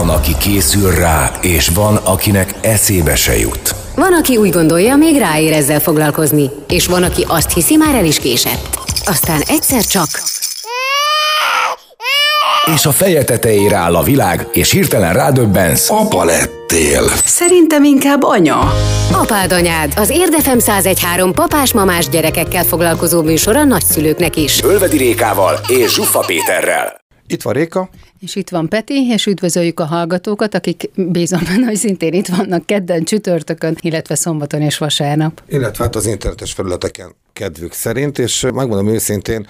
Van, aki készül rá, és van, akinek eszébe se jut. Van, aki úgy gondolja, még ráér ezzel foglalkozni, és van, aki azt hiszi, már el is késett. Aztán egyszer csak... És a feje tetejére áll a világ, és hirtelen rádöbbensz. Apa lettél. Szerintem inkább anya. Apád anyád, az Érdefem 1013 papás-mamás gyerekekkel foglalkozó műsor a nagyszülőknek is. Ölvedi Rékával és Zsuffa Péterrel. Itt van Réka. És itt van Peti, és üdvözöljük a hallgatókat, akik bízom benne, hogy szintén itt vannak kedden, csütörtökön, illetve szombaton és vasárnap. Illetve hát az internetes felületeken kedvük szerint, és megmondom őszintén,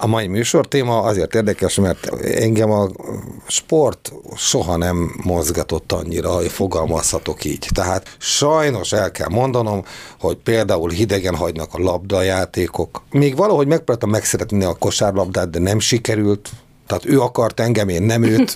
a mai műsor téma azért érdekes, mert engem a sport soha nem mozgatott annyira, hogy fogalmazhatok így. Tehát sajnos el kell mondanom, hogy például hidegen hagynak a labdajátékok. Még valahogy megpróbáltam megszeretni a kosárlabdát, de nem sikerült, tehát ő akart engem, én nem őt,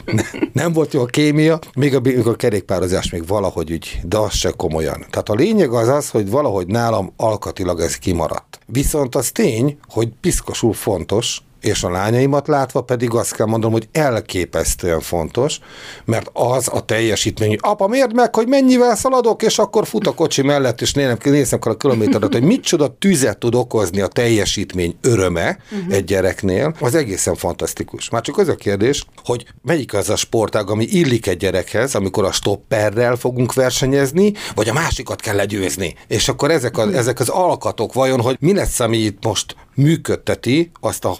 nem volt jó a kémia, még a, a kerékpározás még valahogy úgy, de az se komolyan. Tehát a lényeg az az, hogy valahogy nálam alkatilag ez kimaradt. Viszont az tény, hogy piszkosul fontos, és a lányaimat látva pedig azt kell mondanom, hogy elképesztően fontos, mert az a teljesítmény, hogy apa, miért meg, hogy mennyivel szaladok, és akkor fut a kocsi mellett, és nézem, nézem a kilométeret, hogy micsoda tüzet tud okozni a teljesítmény öröme uh-huh. egy gyereknél, az egészen fantasztikus. Már csak az a kérdés, hogy melyik az a sportág, ami illik egy gyerekhez, amikor a stopperrel fogunk versenyezni, vagy a másikat kell legyőzni. És akkor ezek, a, ezek az alkatok vajon, hogy mi lesz, ami itt most működteti azt a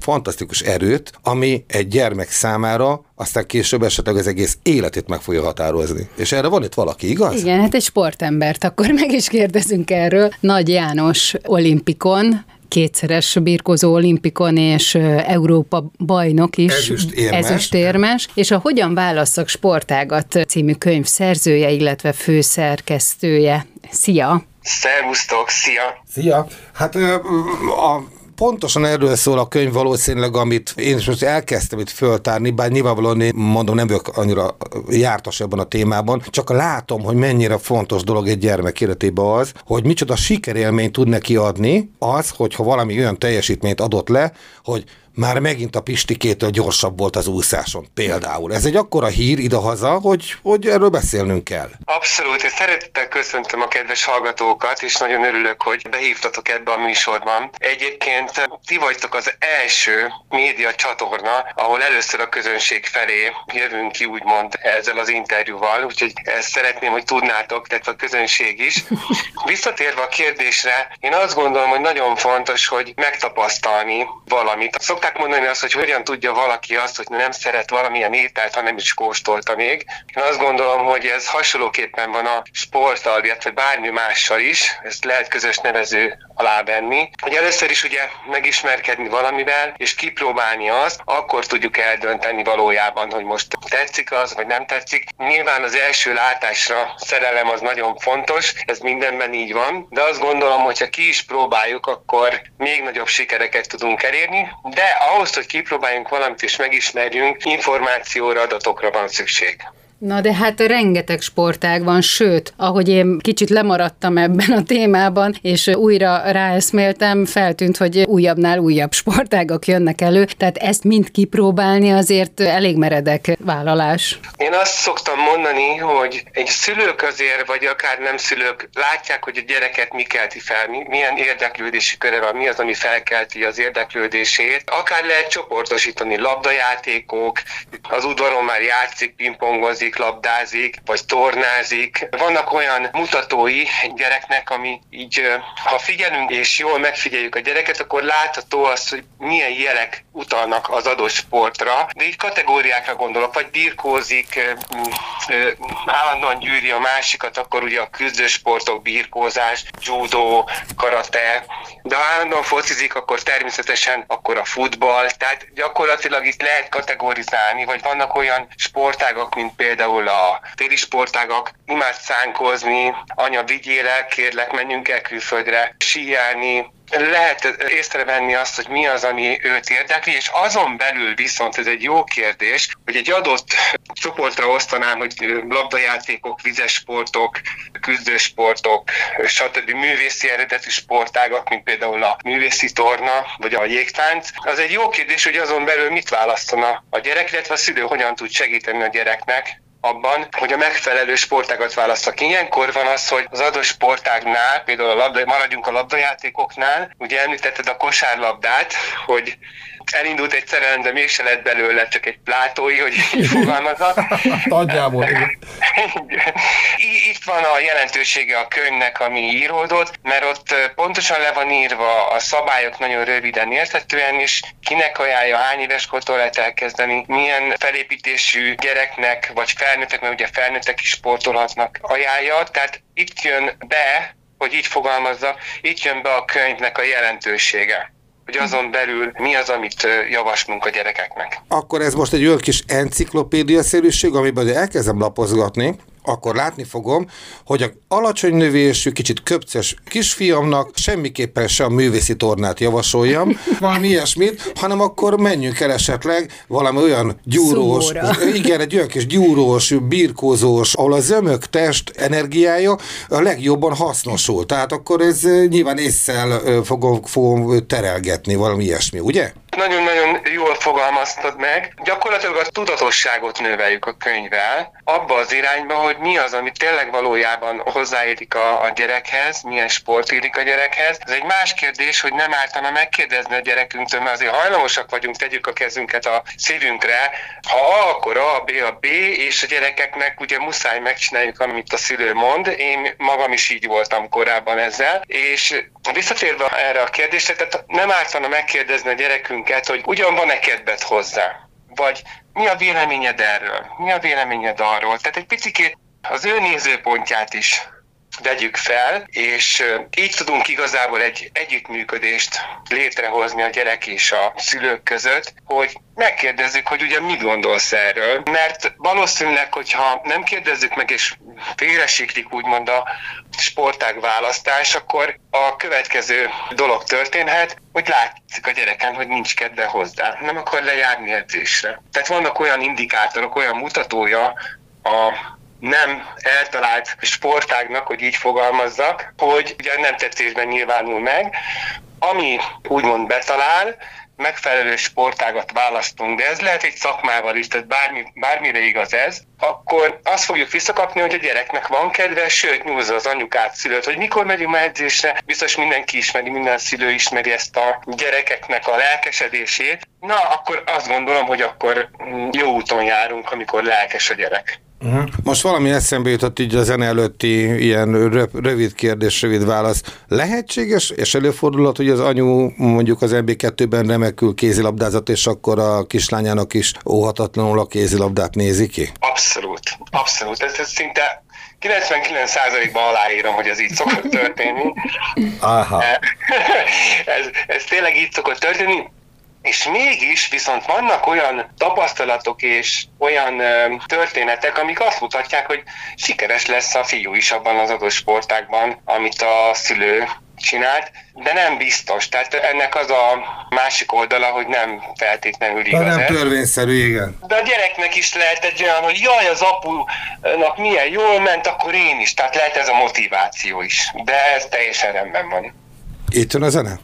fantasztikus erőt, ami egy gyermek számára aztán később esetleg az egész életét meg fogja határozni. És erre van itt valaki, igaz? Igen, hát egy sportembert, akkor meg is kérdezünk erről. Nagy János olimpikon, kétszeres birkozó olimpikon és Európa bajnok is. Ezüstérmes. Ezüstérmes. És a Hogyan válasszak sportágat című könyv szerzője, illetve főszerkesztője. Szia! Szervusztok, szia! Szia! Hát a pontosan erről szól a könyv valószínűleg, amit én is most elkezdtem itt föltárni, bár nyilvánvalóan én mondom, nem vagyok annyira jártas ebben a témában, csak látom, hogy mennyire fontos dolog egy gyermek életében az, hogy micsoda sikerélményt tud neki adni az, hogyha valami olyan teljesítményt adott le, hogy már megint a Pistikétől gyorsabb volt az úszáson például. Ez egy akkora hír idehaza, hogy, hogy erről beszélnünk kell. Abszolút, és szeretettel köszöntöm a kedves hallgatókat, és nagyon örülök, hogy behívtatok ebbe a műsorban. Egyébként ti vagytok az első média csatorna, ahol először a közönség felé jövünk ki, úgymond ezzel az interjúval, úgyhogy ezt szeretném, hogy tudnátok, tehát a közönség is. Visszatérve a kérdésre, én azt gondolom, hogy nagyon fontos, hogy megtapasztalni valamit. Szokták szokták mondani azt, hogy hogyan tudja valaki azt, hogy nem szeret valamilyen ételt, ha nem is kóstolta még. Én azt gondolom, hogy ez hasonlóképpen van a sporttal, illetve bármi mással is, ezt lehet közös nevező alá venni. Hogy először is ugye megismerkedni valamivel, és kipróbálni azt, akkor tudjuk eldönteni valójában, hogy most tetszik az, vagy nem tetszik. Nyilván az első látásra szerelem az nagyon fontos, ez mindenben így van, de azt gondolom, hogy ha ki is próbáljuk, akkor még nagyobb sikereket tudunk elérni, de ahhoz, hogy kipróbáljunk valamit és megismerjünk, információra, adatokra van szükség. Na de hát rengeteg sportág van, sőt, ahogy én kicsit lemaradtam ebben a témában, és újra ráeszméltem, feltűnt, hogy újabbnál újabb sportágak jönnek elő, tehát ezt mind kipróbálni azért elég meredek vállalás. Én azt szoktam mondani, hogy egy szülők azért, vagy akár nem szülők látják, hogy a gyereket mi kelti fel, milyen érdeklődési köre van, mi az, ami felkelti az érdeklődését. Akár lehet csoportosítani labdajátékok, az udvaron már játszik, pingpongozik, focizik, labdázik, vagy tornázik. Vannak olyan mutatói egy gyereknek, ami így, ha figyelünk és jól megfigyeljük a gyereket, akkor látható az, hogy milyen jelek utalnak az adott sportra, de így kategóriákra gondolok, vagy birkózik, állandóan gyűri a másikat, akkor ugye a küzdősportok, birkózás, judo, karate, de ha állandóan focizik, akkor természetesen akkor a futball, tehát gyakorlatilag itt lehet kategorizálni, vagy vannak olyan sportágak, mint például például a téli sportágak, imád szánkozni, anya vigyél kérlek, menjünk el külföldre, síelni, lehet észrevenni azt, hogy mi az, ami őt érdekli, és azon belül viszont ez egy jó kérdés, hogy egy adott csoportra osztanám, hogy labdajátékok, vizes sportok, küzdősportok, stb. művészi eredetű sportágak, mint például a művészi torna, vagy a jégtánc. Az egy jó kérdés, hogy azon belül mit választana a gyerek, illetve a szülő hogyan tud segíteni a gyereknek, abban, hogy a megfelelő sportágat választak. Ilyenkor van az, hogy az adott sportágnál, például a labda, maradjunk a labdajátékoknál, ugye említetted a kosárlabdát, hogy elindult egy szerelem, de mégse lett belőle csak egy plátói, hogy így fogalmazza. Nagyjából. Itt van a jelentősége a könyvnek, ami íródott, mert ott pontosan le van írva a szabályok nagyon röviden érthetően, és kinek ajánlja, hány éves kortól lehet elkezdeni, milyen felépítésű gyereknek, vagy felnőttek, mert ugye felnőttek is sportolhatnak ajánlja. Tehát itt jön be, hogy így fogalmazza, itt jön be a könyvnek a jelentősége hogy azon belül mi az, amit javaslunk a gyerekeknek. Akkor ez most egy olyan kis enciklopédia-szerűség, amiben elkezdem lapozgatni, akkor látni fogom, hogy a alacsony növésű, kicsit köpces kisfiamnak semmiképpen sem a művészi tornát javasoljam, valami ilyesmit, hanem akkor menjünk el esetleg valami olyan gyúrós, Szumóra. igen, egy olyan kis gyúrós, birkózós, ahol a zömök test energiája a legjobban hasznosul. Tehát akkor ez nyilván észszel fogom, fogom terelgetni, valami ilyesmi, ugye? Nagyon-nagyon jól fogalmaztad meg. Gyakorlatilag a tudatosságot növeljük a könyvvel, abba az irányba, hogy mi az, ami tényleg valójában hozzáérik a, a gyerekhez, milyen sport érik a gyerekhez. Ez egy más kérdés, hogy nem ártana megkérdezni a gyerekünktől, mert azért hajlamosak vagyunk, tegyük a kezünket a szívünkre. Ha A, akkor A, B, a B, és a gyerekeknek ugye muszáj megcsináljuk, amit a szülő mond. Én magam is így voltam korábban ezzel, és visszatérve erre a kérdésre, tehát nem ártana megkérdezni a gyerekünket, hogy ugyan van-e kedved hozzá, vagy mi a véleményed erről, mi a véleményed arról. Tehát egy picit az ő nézőpontját is vegyük fel, és így tudunk igazából egy együttműködést létrehozni a gyerek és a szülők között, hogy megkérdezzük, hogy ugye mit gondolsz erről, mert valószínűleg, hogyha nem kérdezzük meg, és félresiklik úgymond a sportág választás, akkor a következő dolog történhet, hogy látszik a gyereken, hogy nincs kedve hozzá, nem akar lejárni edzésre. Tehát vannak olyan indikátorok, olyan mutatója a nem eltalált sportágnak, hogy így fogalmazzak, hogy ugye nem tetszésben nyilvánul meg, ami úgymond betalál, megfelelő sportágat választunk, de ez lehet egy szakmával is, tehát bármi, bármire igaz ez, akkor azt fogjuk visszakapni, hogy a gyereknek van kedve, sőt nyúzza az anyukát, szülőt, hogy mikor megyünk már edzésre, biztos mindenki ismeri, minden szülő ismeri ezt a gyerekeknek a lelkesedését. Na, akkor azt gondolom, hogy akkor jó úton járunk, amikor lelkes a gyerek. Uh-huh. Most valami eszembe jutott így a zene előtti ilyen rövid kérdés, rövid válasz. Lehetséges és előfordulhat, hogy az anyu mondjuk az MB2-ben remekül kézilabdázott, és akkor a kislányának is óhatatlanul a kézilabdát nézi ki? Abszolút, abszolút. Ez, ez szinte 99%-ban aláírom, hogy ez így szokott történni. Aha. ez, ez tényleg így szokott történni. És mégis viszont vannak olyan tapasztalatok és olyan történetek, amik azt mutatják, hogy sikeres lesz a fiú is abban az adott sportákban, amit a szülő csinált, de nem biztos. Tehát ennek az a másik oldala, hogy nem feltétlenül igaz. De nem törvényszerű, igen. De a gyereknek is lehet egy olyan, hogy jaj, az apunak milyen jól ment, akkor én is. Tehát lehet ez a motiváció is. De ez teljesen rendben van. Itt jön a zene?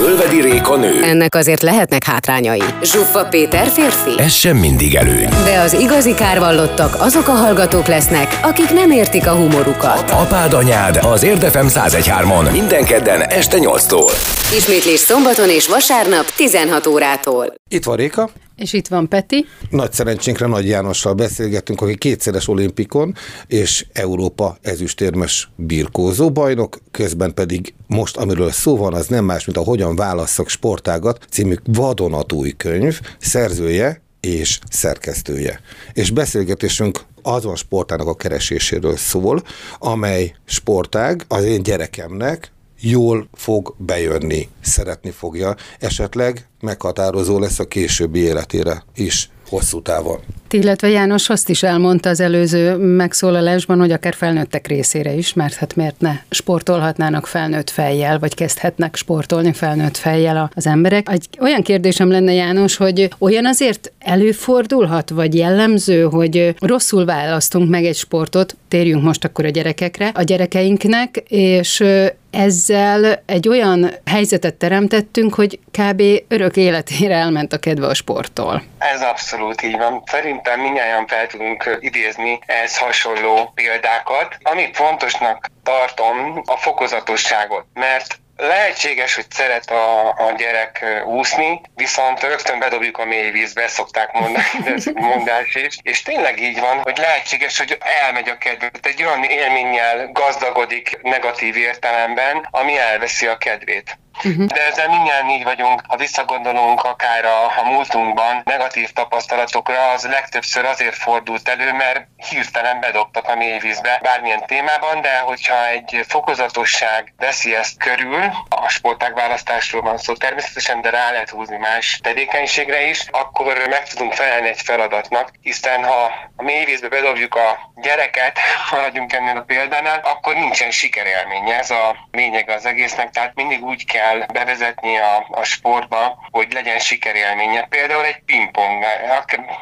Ölvedi Réka nő. Ennek azért lehetnek hátrányai. Zsuffa Péter férfi. Ez sem mindig előny. De az igazi kárvallottak azok a hallgatók lesznek, akik nem értik a humorukat. Apád anyád az Érdefem 1013-on minden kedden este 8-tól. Ismétlés szombaton és vasárnap 16 órától. Itt van Réka. És itt van Peti. Nagy szerencsénkre Nagy Jánossal beszélgettünk, aki kétszeres olimpikon és Európa ezüstérmes birkózó bajnok, közben pedig most, amiről szó van, az nem más, mint a Hogyan válasszak sportágat című vadonatúj könyv, szerzője és szerkesztője. És beszélgetésünk azon sportának a kereséséről szól, amely sportág az én gyerekemnek jól fog bejönni, szeretni fogja, esetleg meghatározó lesz a későbbi életére is hosszú távon. Illetve János azt is elmondta az előző megszólalásban, hogy akár felnőttek részére is, mert hát miért ne sportolhatnának felnőtt fejjel, vagy kezdhetnek sportolni felnőtt fejjel az emberek. Egy olyan kérdésem lenne, János, hogy olyan azért előfordulhat, vagy jellemző, hogy rosszul választunk meg egy sportot, térjünk most akkor a gyerekekre, a gyerekeinknek, és ezzel egy olyan helyzetet teremtettünk, hogy kb. örök életére elment a kedve a sporttól. Ez abszolút így van. Szerintem minnyáján fel tudunk idézni ehhez hasonló példákat. Amit fontosnak tartom, a fokozatosságot, mert Lehetséges, hogy szeret a, a gyerek úszni, viszont rögtön bedobjuk a mély vízbe, szokták mondani, ez mondás is. És tényleg így van, hogy lehetséges, hogy elmegy a kedvet. Egy olyan élménnyel gazdagodik negatív értelemben, ami elveszi a kedvét. Uh-huh. De ezzel mindjárt így vagyunk, ha visszagondolunk akár a, a múltunkban negatív tapasztalatokra, az legtöbbször azért fordult elő, mert hirtelen bedobtak a mélyvízbe bármilyen témában, de hogyha egy fokozatosság veszi ezt körül, a sportág választásról van szó természetesen, de rá lehet húzni más tevékenységre is, akkor meg tudunk felelni egy feladatnak, hiszen ha a mélyvízbe bedobjuk a gyereket, maradjunk ennél a példánál, akkor nincsen sikerélménye. Ez a lényeg az egésznek, tehát mindig úgy kell kell bevezetni a, a sportba, hogy legyen sikerélménye. Például egy pingpong,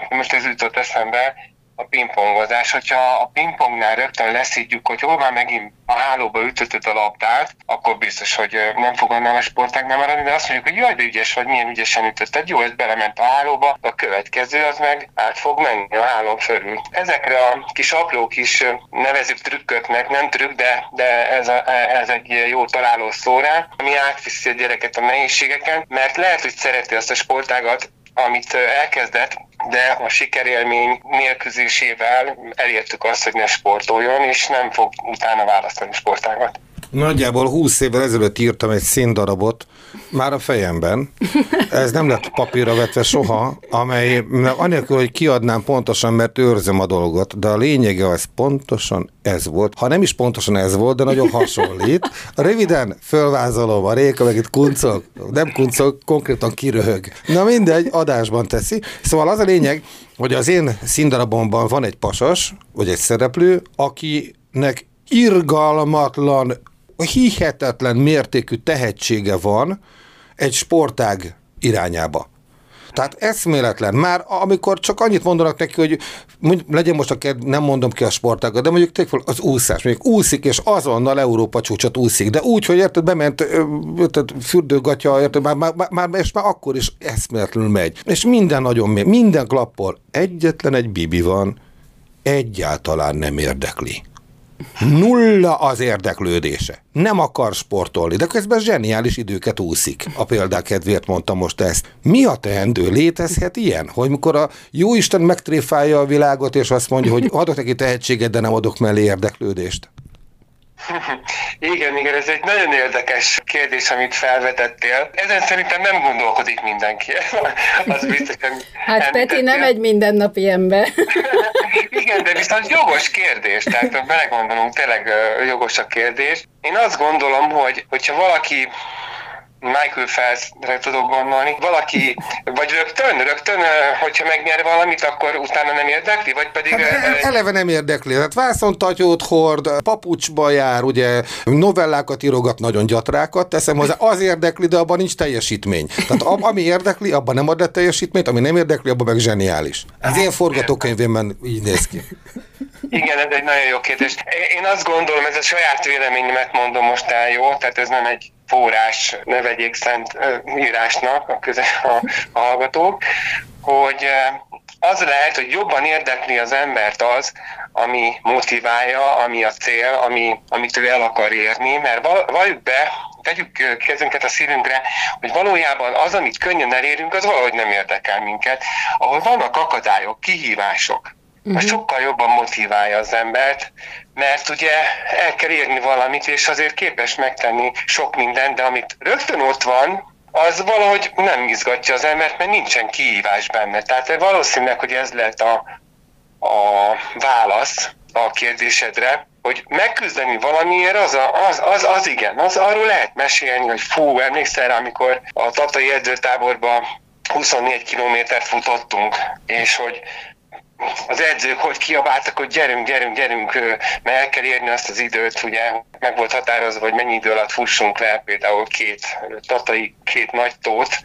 most ez jutott eszembe, a pingpongozás. Hogyha a pingpongnál rögtön leszítjük, hogy hol már megint a hálóba ütötted a labdát, akkor biztos, hogy nem fog annál a sportágnál maradni, de azt mondjuk, hogy jaj, de ügyes vagy, milyen ügyesen ütötted. Jó, ez belement a hálóba, a következő az meg át fog menni a hálón fölül. Ezekre a kis apró kis nevezük trükköknek, nem trükk, de, de ez, a, ez egy jó találó szó rá, ami átviszi a gyereket a nehézségeken, mert lehet, hogy szereti azt a sportágat, amit elkezdett, de a sikerélmény nélküzésével elértük azt, hogy ne sportoljon, és nem fog utána választani sportágat. Nagyjából 20 évvel ezelőtt írtam egy színdarabot, már a fejemben. Ez nem lett papírra vetve soha, amely anélkül, hogy kiadnám pontosan, mert őrzöm a dolgot, de a lényege az pontosan ez volt. Ha nem is pontosan ez volt, de nagyon hasonlít. Röviden fölvázolom, a Réka meg itt kuncog, nem kuncog, konkrétan kiröhög. Na mindegy, adásban teszi. Szóval az a lényeg, hogy az én színdarabomban van egy pasas, vagy egy szereplő, akinek irgalmatlan hihetetlen mértékű tehetsége van egy sportág irányába. Tehát eszméletlen. Már amikor csak annyit mondanak neki, hogy mondjuk, legyen most a ked, nem mondom ki a sportágat, de mondjuk fel az úszás, mondjuk úszik, és azonnal Európa csúcsot úszik, de úgy, hogy érted, bement érted, fürdőgatja, érted, már, már, már, és már akkor is eszméletlenül megy. És minden nagyon mély, minden klappol. Egyetlen egy bibi van, egyáltalán nem érdekli. Nulla az érdeklődése. Nem akar sportolni, de közben zseniális időket úszik. A példák kedvéért mondtam most ezt. Mi a teendő? Létezhet ilyen? Hogy mikor a jóisten megtréfálja a világot, és azt mondja, hogy adok neki tehetséget, de nem adok mellé érdeklődést? Igen, igen, ez egy nagyon érdekes kérdés, amit felvetettél. Ezen szerintem nem gondolkodik mindenki. Az biztosan hát Peti nem egy mindennapi ember. igen, de viszont jogos kérdés, tehát belegondolunk, tényleg jogos a kérdés. Én azt gondolom, hogy hogyha valaki Michael Phelpsre tudok gondolni. Valaki, vagy rögtön, rögtön, hogyha megnyer valamit, akkor utána nem érdekli, vagy pedig... Hát, eleve nem érdekli. Hát vászontatyót hord, papucsba jár, ugye novellákat írogat, nagyon gyatrákat teszem hozzá, az érdekli, de abban nincs teljesítmény. Tehát ami érdekli, abban nem ad le teljesítményt, ami nem érdekli, abban meg zseniális. Az én forgatókönyvében így néz ki. Igen, ez egy nagyon jó kérdés. Én azt gondolom, ez a saját véleményemet mondom most el, jó? Tehát ez nem egy forrás, ne vegyék szent írásnak a, köze, a, a hallgatók, hogy az lehet, hogy jobban érdekli az embert az, ami motiválja, ami a cél, ami, amit ő el akar érni, mert valljuk be, tegyük kezünket a szívünkre, hogy valójában az, amit könnyen elérünk, az valahogy nem érdekel minket. Ahol vannak akadályok, kihívások, uh-huh. az sokkal jobban motiválja az embert, mert ugye el kell érni valamit, és azért képes megtenni sok mindent, de amit rögtön ott van, az valahogy nem izgatja az embert, mert nincsen kihívás benne. Tehát valószínűleg, hogy ez lehet a, a válasz a kérdésedre, hogy megküzdeni valamiért, az, a, az, az, az igen, az arról lehet mesélni, hogy fú, emlékszel rá, amikor a Tatai edzőtáborban 24 kilométert futottunk, és hogy az edzők hogy kiabáltak, hogy gyerünk, gyerünk, gyerünk, mert el kell érni azt az időt, ugye meg volt határozva, hogy mennyi idő alatt fussunk le, például két tatai, két nagy tót,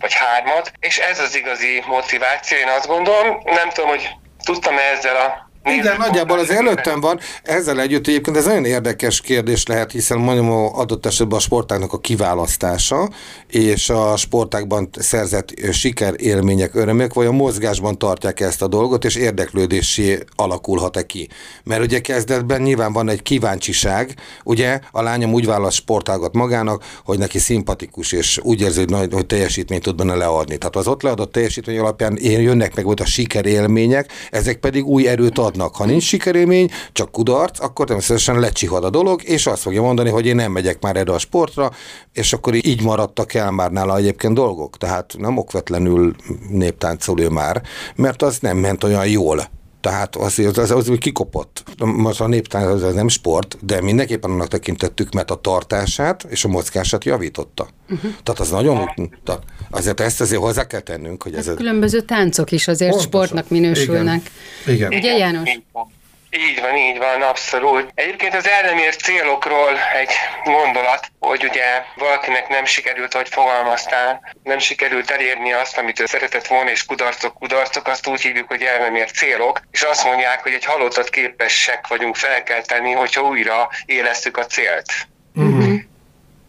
vagy hármat, és ez az igazi motiváció, én azt gondolom, nem tudom, hogy tudtam ezzel a igen, nagyjából az előttem van. Ezzel együtt egyébként ez nagyon érdekes kérdés lehet, hiszen mondjuk adott esetben a sportágnak a kiválasztása és a sportákban szerzett sikerélmények, örömök, vagy a mozgásban tartják ezt a dolgot, és érdeklődésé alakulhat-e ki. Mert ugye kezdetben nyilván van egy kíváncsiság, ugye a lányom úgy választ sportágat magának, hogy neki szimpatikus, és úgy érzi, hogy, nagy, hogy teljesítményt tud benne leadni. Tehát az ott leadott teljesítmény alapján jönnek meg volt a sikerélmények, ezek pedig új erőt ad adnak. Ha nincs sikerélmény, csak kudarc, akkor természetesen lecsihad a dolog, és azt fogja mondani, hogy én nem megyek már erre a sportra, és akkor így maradtak el már nála egyébként dolgok. Tehát nem okvetlenül néptáncolő már, mert az nem ment olyan jól. Tehát az, az, az, az kikopott. Most a néptánc az nem sport, de mindenképpen annak tekintettük, mert a tartását és a mozgását javította. Uh-huh. Tehát az nagyon, tehát azért ezt azért hozzá kell tennünk, hogy ez... Hát különböző táncok is azért Pontosan. sportnak minősülnek. Igen. Igen. Ugye János? Így van, így van, abszolút. Egyébként az ellenért célokról egy gondolat, hogy ugye valakinek nem sikerült, hogy fogalmaztál, nem sikerült elérni azt, amit ő szeretett volna, és kudarcok, kudarcok, azt úgy hívjuk, hogy ellenért célok, és azt mondják, hogy egy halottat képesek vagyunk felkelteni, hogyha újra élesztük a célt. Uh-huh.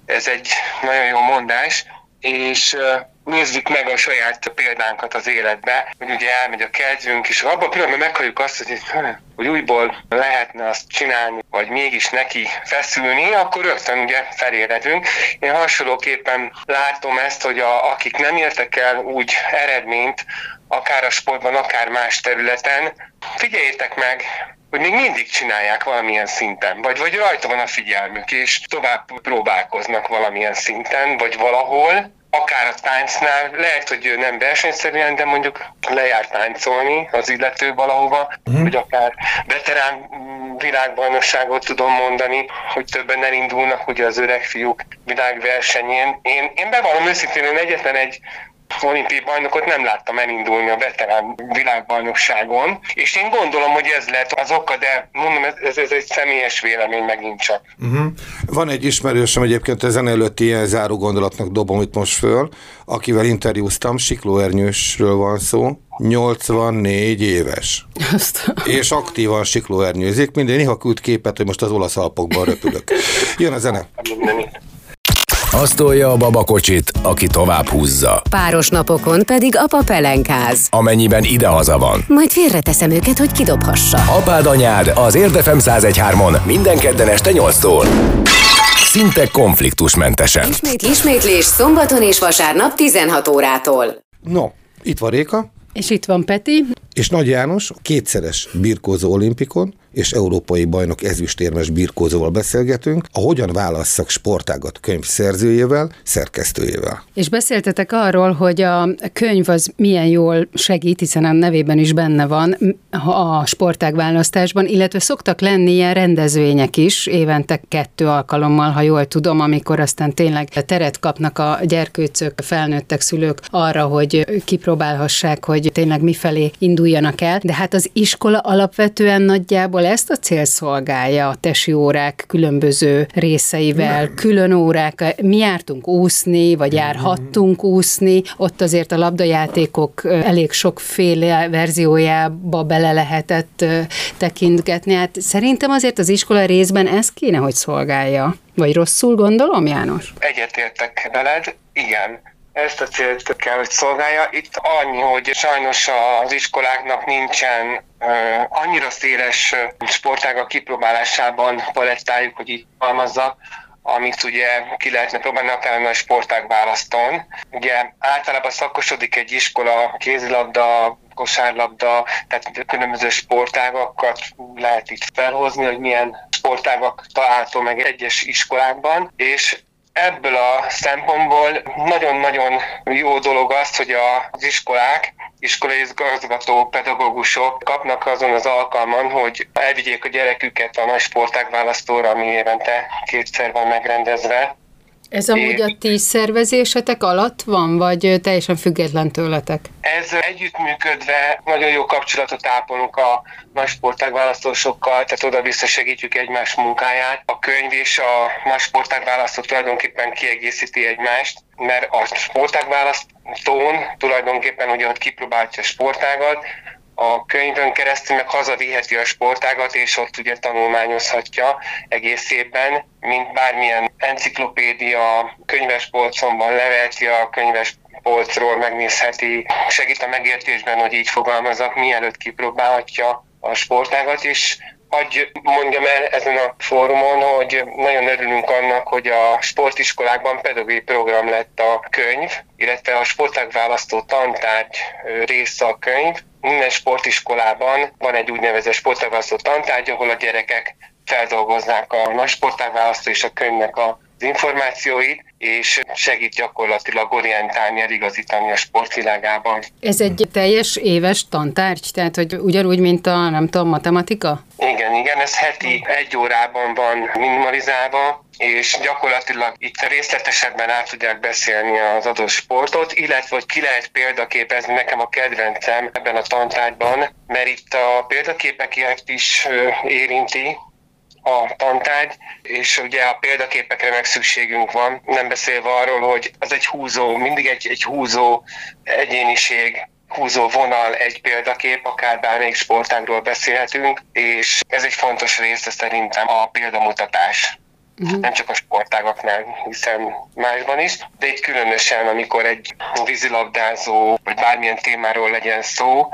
Ez egy nagyon jó mondás, és nézzük meg a saját példánkat az életbe, hogy ugye elmegy a kedvünk, és abban a pillanatban meghalljuk azt, hogy, hogy újból lehetne azt csinálni, vagy mégis neki feszülni, akkor rögtön ugye feléredünk. Én hasonlóképpen látom ezt, hogy a, akik nem értek el úgy eredményt, akár a sportban, akár más területen, figyeljétek meg, hogy még mindig csinálják valamilyen szinten, vagy, vagy rajta van a figyelmük, és tovább próbálkoznak valamilyen szinten, vagy valahol, akár a táncnál, lehet, hogy nem versenyszerűen, de mondjuk lejárt táncolni az illető valahova, uh-huh. vagy akár veterán világbajnokságot tudom mondani, hogy többen elindulnak ugye az öreg fiúk világversenyén. Én, én bevallom őszintén, én egyetlen egy olimpiai bajnokot nem láttam elindulni a veterán világbajnokságon, és én gondolom, hogy ez lett az oka, de mondom, ez, ez egy személyes vélemény megint csak. Uh-huh. Van egy ismerősöm egyébként ezen előtti ilyen záró gondolatnak dobom itt most föl, akivel interjúztam, Sikló Ernyősről van szó, 84 éves. Azt. És aktívan siklóernyőzik, minden néha küld képet, hogy most az olasz alpokban röpülök. Jön a zene. Azt tolja a babakocsit, aki tovább húzza. Páros napokon pedig apa pelenkáz. Amennyiben idehaza van. Majd félreteszem őket, hogy kidobhassa. Apád anyád az Érdefem 1013-on minden kedden este 8-tól. Szinte konfliktusmentesen. Ismét, ismétlés szombaton és vasárnap 16 órától. No, itt van Réka. És itt van Peti. És Nagy János, kétszeres birkózó olimpikon, és európai bajnok ezüstérmes birkózóval beszélgetünk, a Hogyan válasszak sportágat könyv szerzőjével, szerkesztőjével. És beszéltetek arról, hogy a könyv az milyen jól segít, hiszen a nevében is benne van a sportág választásban, illetve szoktak lenni ilyen rendezvények is, évente kettő alkalommal, ha jól tudom, amikor aztán tényleg teret kapnak a gyerkőcök, felnőttek, szülők arra, hogy kipróbálhassák, hogy tényleg mifelé induljanak el. De hát az iskola alapvetően nagyjából ahol ezt a cél szolgálja a tesi órák különböző részeivel, Nem. külön órák, mi jártunk úszni, vagy járhattunk úszni, ott azért a labdajátékok elég sokféle verziójába bele lehetett tekintgetni. Hát szerintem azért az iskola részben ez kéne, hogy szolgálja. Vagy rosszul gondolom, János? Egyetértek veled, igen ezt a célt kell, hogy szolgálja. Itt annyi, hogy sajnos az iskoláknak nincsen annyira széles sportágak kipróbálásában palettájuk, hogy így halmazzak, amit ugye ki lehetne próbálni akár a sportág választon. Ugye általában szakosodik egy iskola, kézilabda, kosárlabda, tehát különböző sportágakat lehet itt felhozni, hogy milyen sportágak található meg egyes iskolákban, és ebből a szempontból nagyon-nagyon jó dolog az, hogy az iskolák, iskolai gazgató pedagógusok kapnak azon az alkalman, hogy elvigyék a gyereküket a nagy sportág választóra, ami évente kétszer van megrendezve, Ez amúgy a ti szervezésetek alatt van, vagy teljesen független tőletek? Ez együttműködve nagyon jó kapcsolatot ápolunk a nagy sportágválasztósokkal, tehát oda-vissza segítjük egymás munkáját. A könyv és a nagy sportágválasztó tulajdonképpen kiegészíti egymást, mert a sportágválasztón tulajdonképpen ugye ott kipróbálja a sportágat, a könyvön keresztül meg hazaviheti a sportágat, és ott ugye tanulmányozhatja egész évben, mint bármilyen enciklopédia, könyvespolcon van, leveheti a könyves polcról, megnézheti, segít a megértésben, hogy így fogalmazok, mielőtt kipróbálhatja a sportágat, és Hagy mondjam el ezen a fórumon, hogy nagyon örülünk annak, hogy a sportiskolákban pedagógiai program lett a könyv, illetve a sportágválasztó tantárgy része a könyv. Minden sportiskolában van egy úgynevezett sportágválasztó tantárgy, ahol a gyerekek feldolgoznák a nagy sportágválasztó és a könyvnek a információit, és segít gyakorlatilag orientálni, eligazítani a sportvilágában. Ez egy teljes éves tantárgy, tehát hogy ugyanúgy, mint a, nem tudom, matematika? Igen, igen, ez heti egy órában van minimalizálva, és gyakorlatilag itt részletesebben át tudják beszélni az adott sportot, illetve hogy ki lehet példaképezni, nekem a kedvencem ebben a tantárgyban, mert itt a példaképeket is érinti, a tantárgy, és ugye a példaképekre meg szükségünk van, nem beszélve arról, hogy az egy húzó, mindig egy, egy húzó egyéniség, húzó vonal egy példakép, akár bármelyik sportágról beszélhetünk, és ez egy fontos része szerintem a példamutatás uh-huh. nem csak a sportágaknál, hiszen másban is, de itt különösen, amikor egy vízilabdázó, vagy bármilyen témáról legyen szó,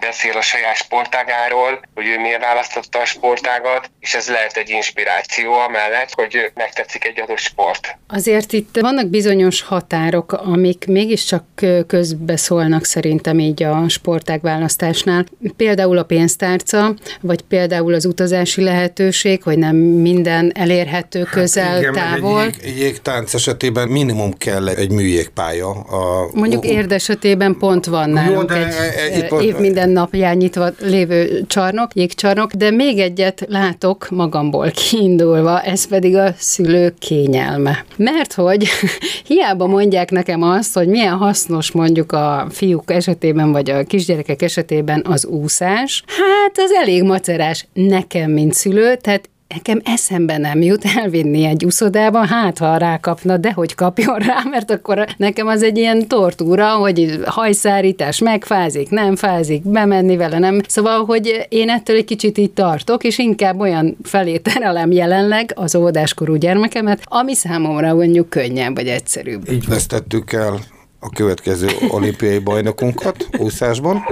beszél a saját sportágáról, hogy ő miért választotta a sportágat, és ez lehet egy inspiráció amellett, hogy megtetszik egy adott sport. Azért itt vannak bizonyos határok, amik mégiscsak közbeszólnak szerintem így a sportág választásnál. Például a pénztárca, vagy például az utazási lehetőség, hogy nem minden elérhető közel, hát igen, távol. Egy, jég, egy jégtánc esetében minimum kell egy műjégpálya. A, Mondjuk érd esetében pont van nálunk Jó, egy, egy, egy év minden napján nyitva lévő csarnok, jégcsarnok, de még egyet látok magamból kiindulva, ez pedig a szülők kényelme. Mert hogy hiába mondják nekem azt, hogy milyen hasznos mondjuk a fiúk esetében, vagy a kisgyerekek esetében az úszás, hát az elég macerás nekem, mint szülő, tehát nekem eszembe nem jut elvinni egy úszodába, hát ha rákapna, de hogy kapjon rá, mert akkor nekem az egy ilyen tortúra, hogy hajszárítás megfázik, nem fázik, bemenni vele, nem. Szóval, hogy én ettől egy kicsit így tartok, és inkább olyan felé terelem jelenleg az óvodáskorú gyermekemet, ami számomra mondjuk könnyebb vagy egyszerűbb. Így vesztettük el a következő olimpiai bajnokunkat úszásban.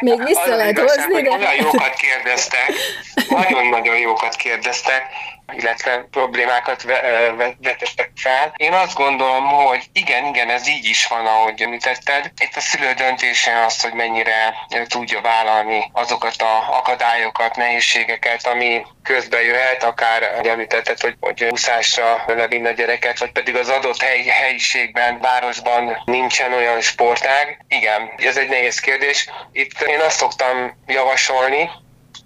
Még vissza lehet hozni, de... Nagyon jókat kérdeztek, nagyon-nagyon jókat kérdeztek illetve problémákat vetettek fel. Én azt gondolom, hogy igen, igen, ez így is van, ahogy említetted. Itt a szülő döntése az, hogy mennyire tudja vállalni azokat a akadályokat, nehézségeket, ami közbe jöhet, akár hogy említetted, hogy, hogy úszásra levinni a gyereket, vagy pedig az adott hely, helyiségben, városban nincsen olyan sportág. Igen, ez egy nehéz kérdés. Itt én azt szoktam javasolni,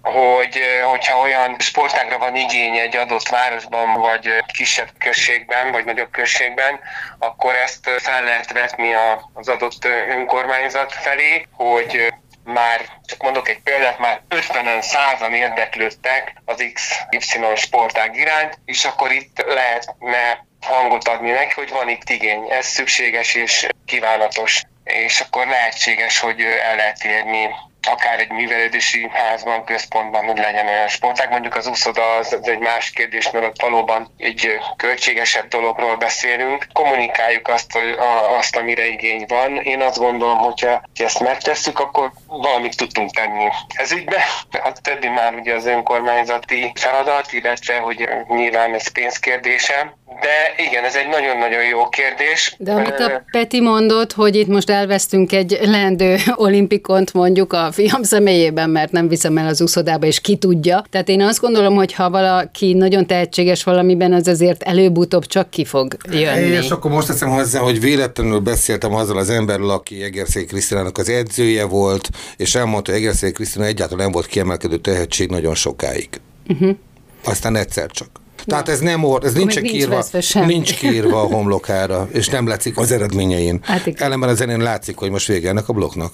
hogy hogyha olyan sportágra van igény egy adott városban, vagy kisebb községben, vagy nagyobb községben, akkor ezt fel lehet vetni az adott önkormányzat felé, hogy már, csak mondok egy példát, már 50-en, 100 érdeklődtek az XY sportág iránt, és akkor itt lehetne hangot adni neki, hogy van itt igény, ez szükséges és kívánatos, és akkor lehetséges, hogy el lehet érni akár egy művelődési házban, központban, hogy legyen olyan sportág. Mondjuk az úszoda az, az egy más kérdés, mert ott valóban egy költségesebb dologról beszélünk. Kommunikáljuk azt, hogy a, azt, amire igény van. Én azt gondolom, hogyha ezt megtesszük, akkor valamit tudtunk tenni. Ez ügyben a többi már ugye az önkormányzati feladat, illetve hogy nyilván ez pénzkérdése. De igen, ez egy nagyon-nagyon jó kérdés. De amit a Peti mondott, hogy itt most elvesztünk egy leendő olimpikont mondjuk a fiam személyében, mert nem viszem el az úszodába, és ki tudja. Tehát én azt gondolom, hogy ha valaki nagyon tehetséges valamiben, az azért előbb-utóbb csak ki fog jönni. És akkor most teszem hozzá, hogy véletlenül beszéltem azzal az emberrel, aki Egerszék Krisztinának az edzője volt, és elmondta, hogy Egerszék Krisztina egyáltalán nem volt kiemelkedő tehetség nagyon sokáig. Uh-huh. Aztán egyszer csak. Tehát ez nem or, ez nincs, nincs kiírva, nincs kiírva a homlokára, és nem látszik az eredményein. Hát igen. Ellenben a zenén látszik, hogy most vége ennek a blokknak.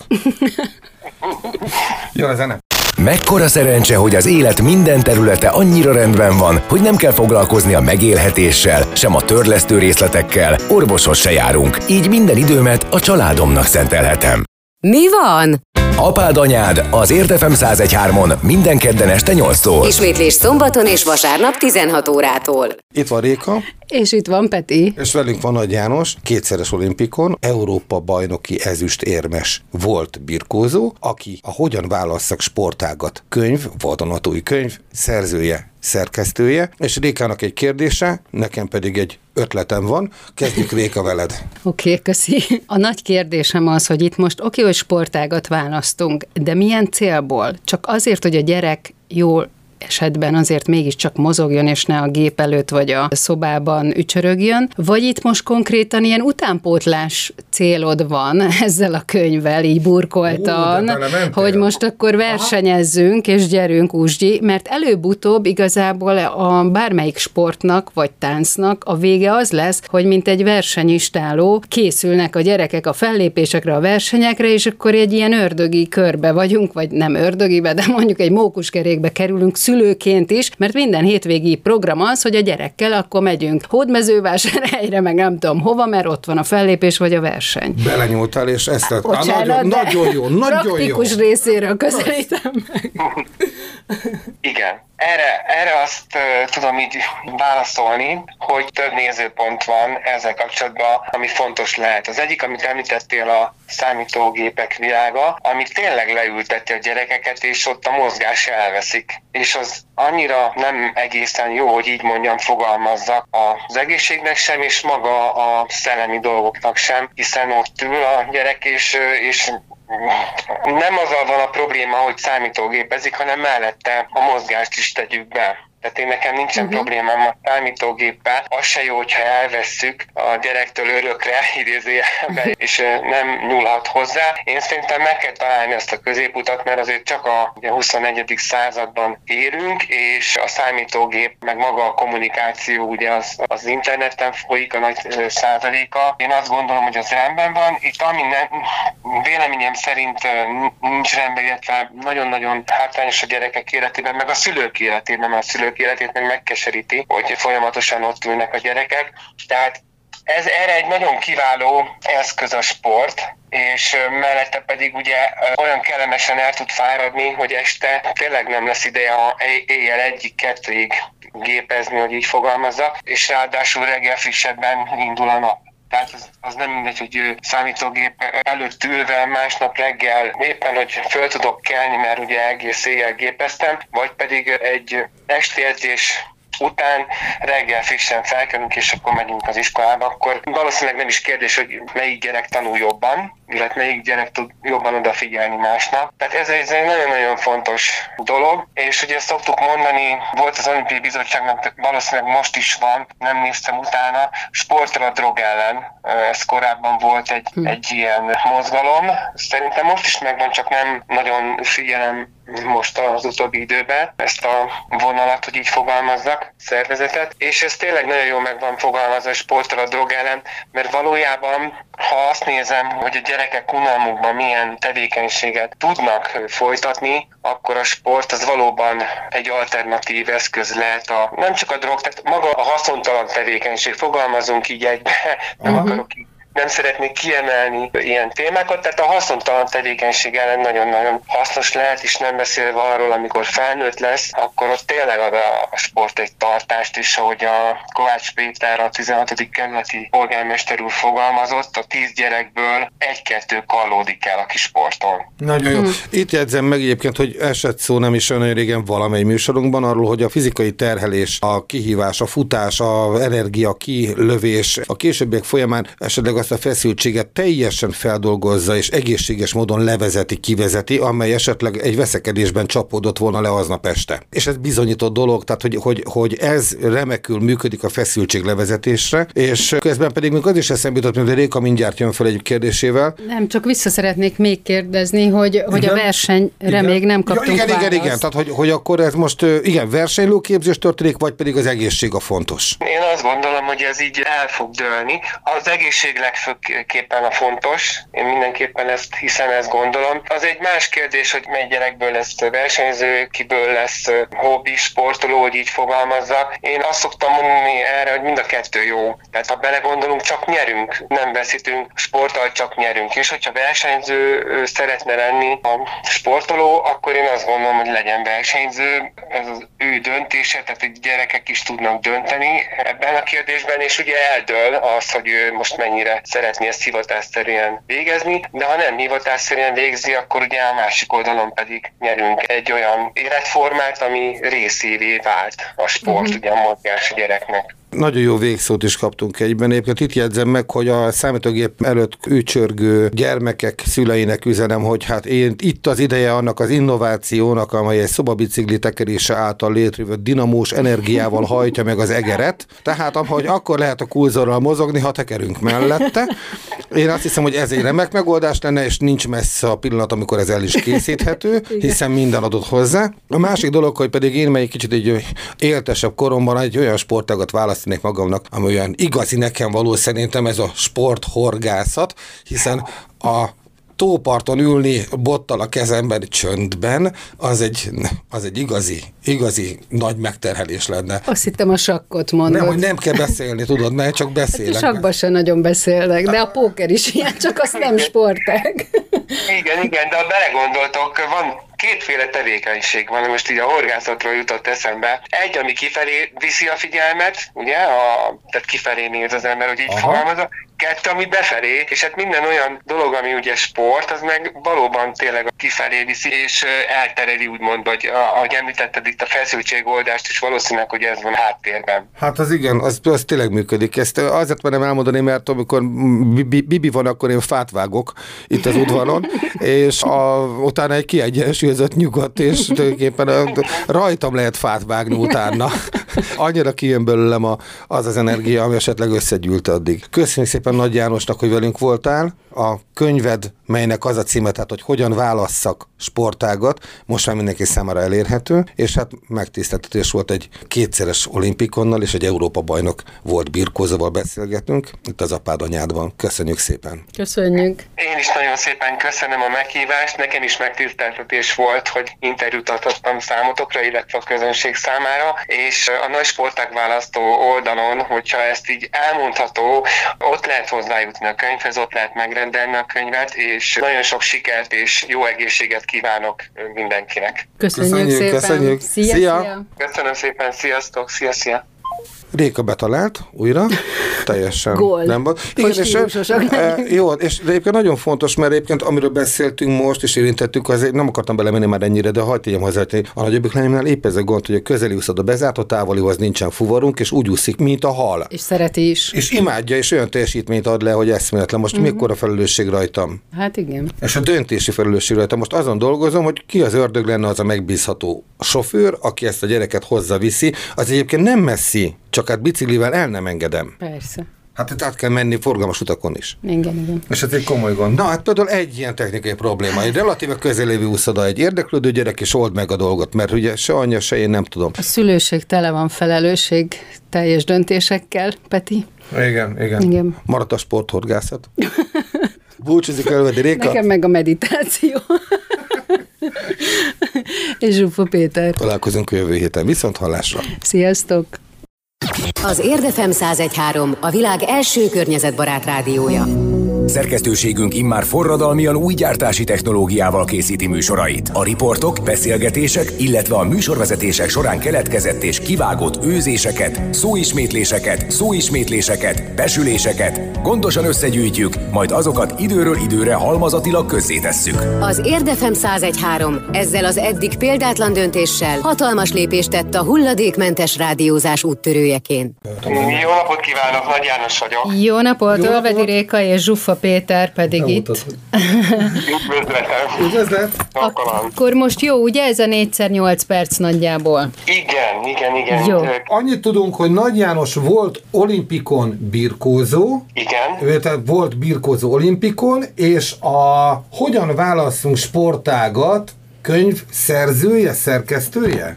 Jó a zene. Mekkora szerencse, hogy az élet minden területe annyira rendben van, hogy nem kell foglalkozni a megélhetéssel, sem a törlesztő részletekkel, orvoshoz se járunk, így minden időmet a családomnak szentelhetem. Mi van? Apád anyád az Érdefem 1013-on minden kedden este 8-tól. Ismétlés szombaton és vasárnap 16 órától. Itt van Réka, És itt van Peti. és velünk van Nagy János, kétszeres olimpikon, Európa bajnoki ezüst érmes volt birkózó, aki a Hogyan válasszak sportágat könyv, vadonatúj könyv, szerzője, szerkesztője, és Rékának egy kérdése, nekem pedig egy ötletem van. Kezdjük Réka veled. Oké, okay, köszi. A nagy kérdésem az, hogy itt most oké, okay, hogy sportágat választunk, de milyen célból? Csak azért, hogy a gyerek jól esetben azért mégiscsak mozogjon, és ne a gép előtt vagy a szobában ücsörögjön, vagy itt most konkrétan ilyen utánpótlás célod van ezzel a könyvvel, így burkoltan, Ú, hogy most akkor versenyezzünk, és gyerünk úsgyi, mert előbb-utóbb igazából a bármelyik sportnak, vagy táncnak a vége az lesz, hogy mint egy versenyistáló készülnek a gyerekek a fellépésekre, a versenyekre, és akkor egy ilyen ördögi körbe vagyunk, vagy nem ördögibe, de mondjuk egy mókuskerékbe kerülünk szülőként is, mert minden hétvégi program az, hogy a gyerekkel akkor megyünk hódmezővásárhelyre, meg nem tudom hova, mert ott van a fellépés vagy a verseny. Belenyúltál, és ezt lett. Á, Bocsánat, nagyon, nagyon jó, nagyon jó. praktikus részéről közelítem meg. Igen. Erre, erre azt tudom így válaszolni, hogy több nézőpont van ezzel kapcsolatban, ami fontos lehet. Az egyik, amit említettél, a számítógépek világa, ami tényleg leülteti a gyerekeket, és ott a mozgás elveszik. És az annyira nem egészen jó, hogy így mondjam, fogalmazzak az egészségnek sem, és maga a szellemi dolgoknak sem, hiszen ott ül a gyerek, és, és nem azzal van a probléma, hogy számítógépezik, hanem mellette a mozgást is tegyük be. Tehát én nekem nincsen uh-huh. problémám a számítógéppel. Az se jó, hogyha elvesszük a gyerektől örökre, idézőjelben, és ö, nem nyúlhat hozzá. Én szerintem meg kell találni ezt a középutat, mert azért csak a ugye, 21. században érünk, és a számítógép, meg maga a kommunikáció ugye az, az interneten folyik a nagy százaléka. Én azt gondolom, hogy az rendben van. Itt ami nem, véleményem szerint nincs rendben, illetve nagyon-nagyon hátrányos a gyerekek életében, meg a szülők életében, mert a szülők életét meg megkeseríti, hogy folyamatosan ott ülnek a gyerekek. Tehát ez erre egy nagyon kiváló eszköz a sport, és mellette pedig ugye olyan kellemesen el tud fáradni, hogy este tényleg nem lesz ideje a éj- éjjel egyik kettőig gépezni, hogy így fogalmazzak, és ráadásul reggel frissebben indul a nap. Tehát az, az nem mindegy, hogy számítógép előtt ülve másnap reggel éppen, hogy föl tudok kelni, mert ugye egész éjjel gépeztem, vagy pedig egy esti edzés után reggel frissen felkelünk, és akkor megyünk az iskolába, akkor valószínűleg nem is kérdés, hogy melyik gyerek tanul jobban, illetve melyik gyerek tud jobban odafigyelni másnak. Tehát ez egy ez egy nagyon-nagyon fontos dolog, és ugye szoktuk mondani, volt az Olimpiai Bizottságnak, valószínűleg most is van, nem néztem utána, sportra a drog ellen. Ez korábban volt egy, egy ilyen mozgalom. Szerintem most is megvan, csak nem nagyon figyelem most az utóbbi időben ezt a vonalat, hogy így fogalmazzak, szervezetet, és ez tényleg nagyon jól meg van fogalmazva a sporttal a drog ellen, mert valójában, ha azt nézem, hogy a gyerekek unalmukban milyen tevékenységet tudnak folytatni, akkor a sport az valóban egy alternatív eszköz lehet a, nem csak a drog, tehát maga a haszontalan tevékenység, fogalmazunk így egybe, nem uh-huh. akarok így nem szeretnék kiemelni ilyen témákat, tehát a haszontalan tevékenység ellen nagyon-nagyon hasznos lehet, és nem beszélve arról, amikor felnőtt lesz, akkor ott tényleg ad a sport egy tartást is, ahogy a Kovács Péter, a 16. kerületi polgármester úr fogalmazott, a tíz gyerekből egy-kettő kallódik el, aki sportol. Nagyon jó. Itt jegyzem meg egyébként, hogy esett szó nem is olyan régen valamely műsorunkban arról, hogy a fizikai terhelés, a kihívás, a futás, a energia kilövés a későbbiek folyamán esetleg a azt a feszültséget teljesen feldolgozza és egészséges módon levezeti, kivezeti, amely esetleg egy veszekedésben csapódott volna le aznap este. És ez bizonyított dolog, tehát hogy, hogy, hogy ez remekül működik a feszültség levezetésre, és közben pedig még az is eszembe jutott, hogy Réka mindjárt jön fel egy kérdésével. Nem, csak vissza szeretnék még kérdezni, hogy, hogy a versenyre igen. még nem kaptunk ja, igen, választ. igen, igen, tehát hogy, hogy akkor ez most igen, versenylóképzés történik, vagy pedig az egészség a fontos? Én azt gondolom, hogy ez így el fog dőlni. Az egészség legfőképpen a fontos, én mindenképpen ezt hiszem, ezt gondolom. Az egy más kérdés, hogy mely gyerekből lesz versenyző, kiből lesz hobbi, sportoló, hogy így fogalmazza. Én azt szoktam mondani erre, hogy mind a kettő jó. Tehát ha belegondolunk, csak nyerünk, nem veszítünk, sporttal csak nyerünk. És hogyha versenyző szeretne lenni a sportoló, akkor én azt gondolom, hogy legyen versenyző. Ez az ő döntése, tehát hogy gyerekek is tudnak dönteni ebben a kérdésben, és ugye eldől az, hogy ő most mennyire szeretné ezt hivatásszerűen végezni, de ha nem hivatásszerűen végzi, akkor ugye a másik oldalon pedig nyerünk egy olyan életformát, ami részévé vált a sport, uh-huh. ugye a mozgás a gyereknek. Nagyon jó végszót is kaptunk egyben. Egyébként itt jegyzem meg, hogy a számítógép előtt ücsörgő gyermekek szüleinek üzenem, hogy hát én itt az ideje annak az innovációnak, amely egy szobabicikli tekerése által létrejövő dinamós energiával hajtja meg az egeret. Tehát ahogy akkor lehet a kulzorral mozogni, ha tekerünk mellette. Én azt hiszem, hogy ez egy remek megoldás lenne, és nincs messze a pillanat, amikor ez el is készíthető, hiszen minden adott hozzá. A másik dolog, hogy pedig én melyik kicsit egy éltesebb koromban egy olyan sportágat választ választanék magamnak, ami olyan igazi nekem való szerintem ez a sporthorgászat, hiszen a tóparton ülni bottal a kezemben csöndben, az egy, az egy igazi, igazi nagy megterhelés lenne. Azt hittem a sakkot mondod. Nem, hogy nem kell beszélni, tudod, mert csak beszélek. Hát a sakkban sem nagyon beszélnek, de a póker is ilyen, csak azt nem sportág. Igen, igen, de ha belegondoltok, van kétféle tevékenység van, most így a horgászatról jutott eszembe. Egy, ami kifelé viszi a figyelmet, ugye, a, tehát kifelé néz az ember, hogy így fogalmazza, kettő, ami befelé, és hát minden olyan dolog, ami ugye sport, az meg valóban tényleg kifelé viszi, és eltereli úgymond, vagy ahogy említetted itt a feszültségoldást, és valószínűleg, hogy ez van háttérben. Hát az igen, az, az tényleg működik. Ezt azért merem elmondani, mert amikor Bibi van, akkor én fát vágok itt az udvaron, és a, utána egy kiegyensúlyozott nyugodt, és tulajdonképpen rajtam lehet fát vágni utána. Annyira kijön belőlem a, az az energia, ami esetleg összegyűlt addig. Köszönjük szépen Nagy Jánosnak, hogy velünk voltál. A könyved, melynek az a címe, tehát hogy hogyan válasszak sportágat, most már mindenki számára elérhető, és hát megtiszteltetés volt egy kétszeres olimpikonnal és egy Európa bajnok volt birkózóval beszélgetünk, itt az apád anyádban. Köszönjük szépen! Köszönjük! Én is nagyon szépen köszönöm a meghívást, nekem is megtiszteltetés volt, hogy interjút adhattam számotokra, illetve a közönség számára, és a nagy sporták választó oldalon, hogyha ezt így elmondható, ott lehet hozzájutni a könyvhez, ott lehet megrendelni a könyvet, és nagyon sok sikert és jó egészséget kívánok mindenkinek. Köszönjük, köszönjük szépen. Köszönjük. Szia, szia. szia. Köszönöm szépen, sziasztok, szia, szia. Réka betalált újra, teljesen Gól. nem volt. Igen, és, e, jó, és de egyébként nagyon fontos, mert egyébként amiről beszéltünk most, és érintettük, azért nem akartam belemenni már ennyire, de hagyd tegyem hozzá, hogy a nagyobbik lányomnál épp ez a gond, hogy a közeli úszod a bezárt, a távolihoz nincsen fuvarunk, és úgy úszik, mint a hal. És szereti is. És imádja, és olyan teljesítményt ad le, hogy eszméletlen. Most uh-huh. mikor a felelősség rajtam? Hát igen. És a döntési felelősség rajtam. Most azon dolgozom, hogy ki az ördög lenne az a megbízható sofőr, aki ezt a gyereket hozza viszi. Az egyébként nem messzi, csak hát biciklivel el nem engedem. Persze. Hát itt át kell menni forgalmas utakon is. Igen, igen. És ez egy komoly gond. Na hát például egy ilyen technikai probléma. Egy relatíve közelévő úszoda, egy érdeklődő gyerek, és old meg a dolgot, mert ugye se anyja, se én nem tudom. A szülőség tele van felelősség teljes döntésekkel, Peti. Igen, igen. Igen. Maradt a sporthorgászat. Búcsúzik Ölvedi Réka. Nekem meg a meditáció. és Zsufa Péter. Találkozunk a jövő héten. Viszont hallásra. Sziasztok! Az Érdefem 1013 a világ első környezetbarát rádiója. Szerkesztőségünk immár forradalmian új gyártási technológiával készíti műsorait. A riportok, beszélgetések, illetve a műsorvezetések során keletkezett és kivágott őzéseket, szóismétléseket, szóismétléseket, besüléseket gondosan összegyűjtjük, majd azokat időről időre halmazatilag közzétesszük. Az Érdefem 1013 ezzel az eddig példátlan döntéssel hatalmas lépést tett a hulladékmentes rádiózás úttörőjeként. Jó napot kívánok, Nagy János vagyok. Jó napot, Olvedi Réka és Zsuffa Péter pedig itt. Üdvözletem. Üdvözlet! Alkalom. Akkor most jó, ugye ez a 4x8 perc nagyjából? Igen, igen, igen. Jó. Annyit tudunk, hogy Nagy János volt olimpikon birkózó, Igen. tehát volt birkózó olimpikon, és a Hogyan válasszunk sportágat könyv szerzője, szerkesztője?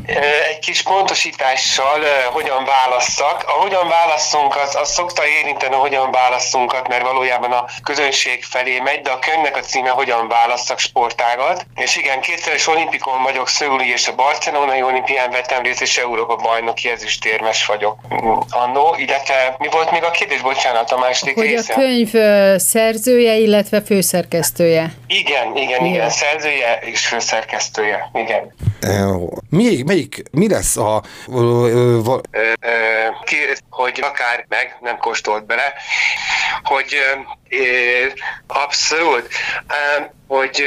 Egy kis pontosítással hogyan válasszak. A hogyan válasszunk, az, az szokta érinteni a hogyan válasszunkat, mert valójában a közönség felé megy, de a könyvnek a címe hogyan válasszak sportágat. És igen, kétszeres olimpikon vagyok, Szöuli és a Barcelonai olimpián vettem részt, és Európa bajnoki ezüstérmes vagyok annó, illetve mi volt még a kérdés, bocsánat, a második Hogy a része? könyv ö, szerzője, illetve főszerkesztője. Igen, igen, Jó. igen, szerzője és főszerkesztője, igen. Eh, Mi, melyik, mi lesz a... ö, ö, va- Ö, ö, ki, hogy akár meg nem kóstolt bele, hogy abszolút, ö, hogy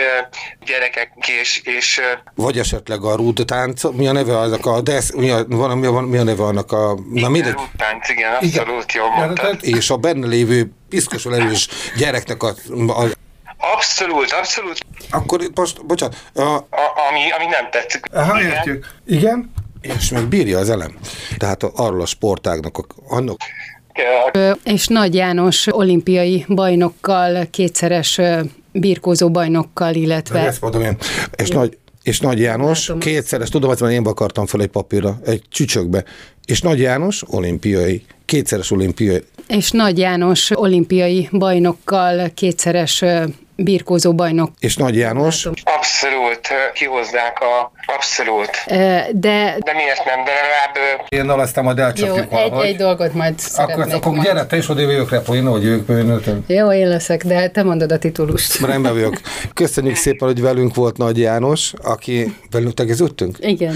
gyerekek és, és Vagy esetleg a rúdtánc, mi a neve annak a, desz, mi a, van, mi, a, mi a neve annak a, na mindegy. Tánc, igen, abszolút jól mondtad. És a benne lévő piszkosul erős gyereknek a, a Abszolút, abszolút, akkor most, bocsánat, a, a, ami, ami nem tetszik. Aha, Igen. értjük. Igen. És még bírja az elem. Tehát a- arról a sportágnak, annak, És Nagy János olimpiai bajnokkal, kétszeres birkózó bajnokkal, illetve ezt mondom én. És nagy, és Nagy János, Látom. kétszeres, tudom, hogy én akartam fel egy papírra, egy csücsökbe. És Nagy János, olimpiai, kétszeres olimpiai, és Nagy János olimpiai bajnokkal, kétszeres birkózó bajnok. és Nagy János, Abszolút, kihozzák a... Abszolút. De De miért nem, de legalább... én aztán majd jó, elcsapjuk egy, egy dolgot majd szeretnék akkor majd. gyere, te is odébb jövök repoin, hogy ők bőnötön. Jó, én leszek, de te mondod a titulust. Rendben vagyok. Köszönjük szépen, hogy velünk volt Nagy János, aki velünk tegeződtünk. Igen.